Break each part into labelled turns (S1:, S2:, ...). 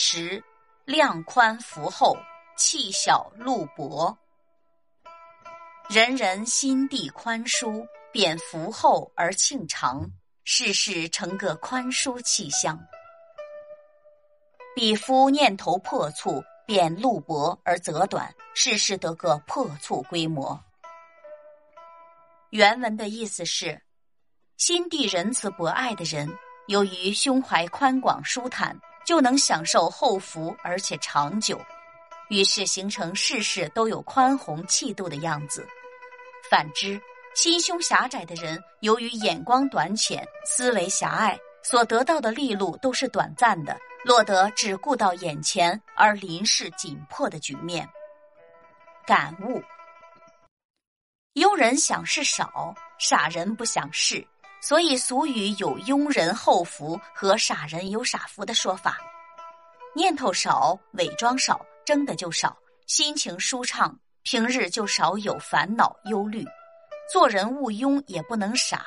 S1: 十，量宽福厚，气小路薄。人人心地宽舒，便福厚而庆长，事事成个宽舒气象。彼夫念头破促，便路薄而则短，事事得个破促规模。原文的意思是，心地仁慈博爱的人，由于胸怀宽广舒坦。就能享受厚福，而且长久，于是形成事事都有宽宏气度的样子。反之，心胸狭窄的人，由于眼光短浅、思维狭隘，所得到的利禄都是短暂的，落得只顾到眼前而临事紧迫的局面。感悟：庸人想事少，傻人不想事。所以俗语有“庸人厚福”和“傻人有傻福”的说法。念头少，伪装少，争的就少；心情舒畅，平日就少有烦恼忧虑。做人勿庸，也不能傻，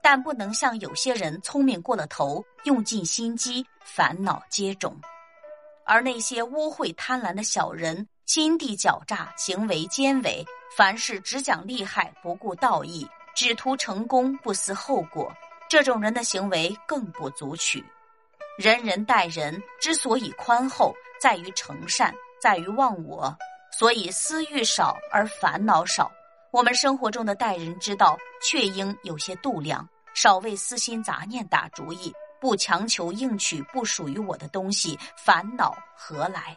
S1: 但不能像有些人聪明过了头，用尽心机，烦恼接踵。而那些污秽贪婪的小人，心地狡诈，行为奸伪，凡事只讲利害，不顾道义。只图成功，不思后果，这种人的行为更不足取。人人待人之所以宽厚，在于诚善，在于忘我，所以私欲少而烦恼少。我们生活中的待人之道，却应有些度量，少为私心杂念打主意，不强求硬取不属于我的东西，烦恼何来？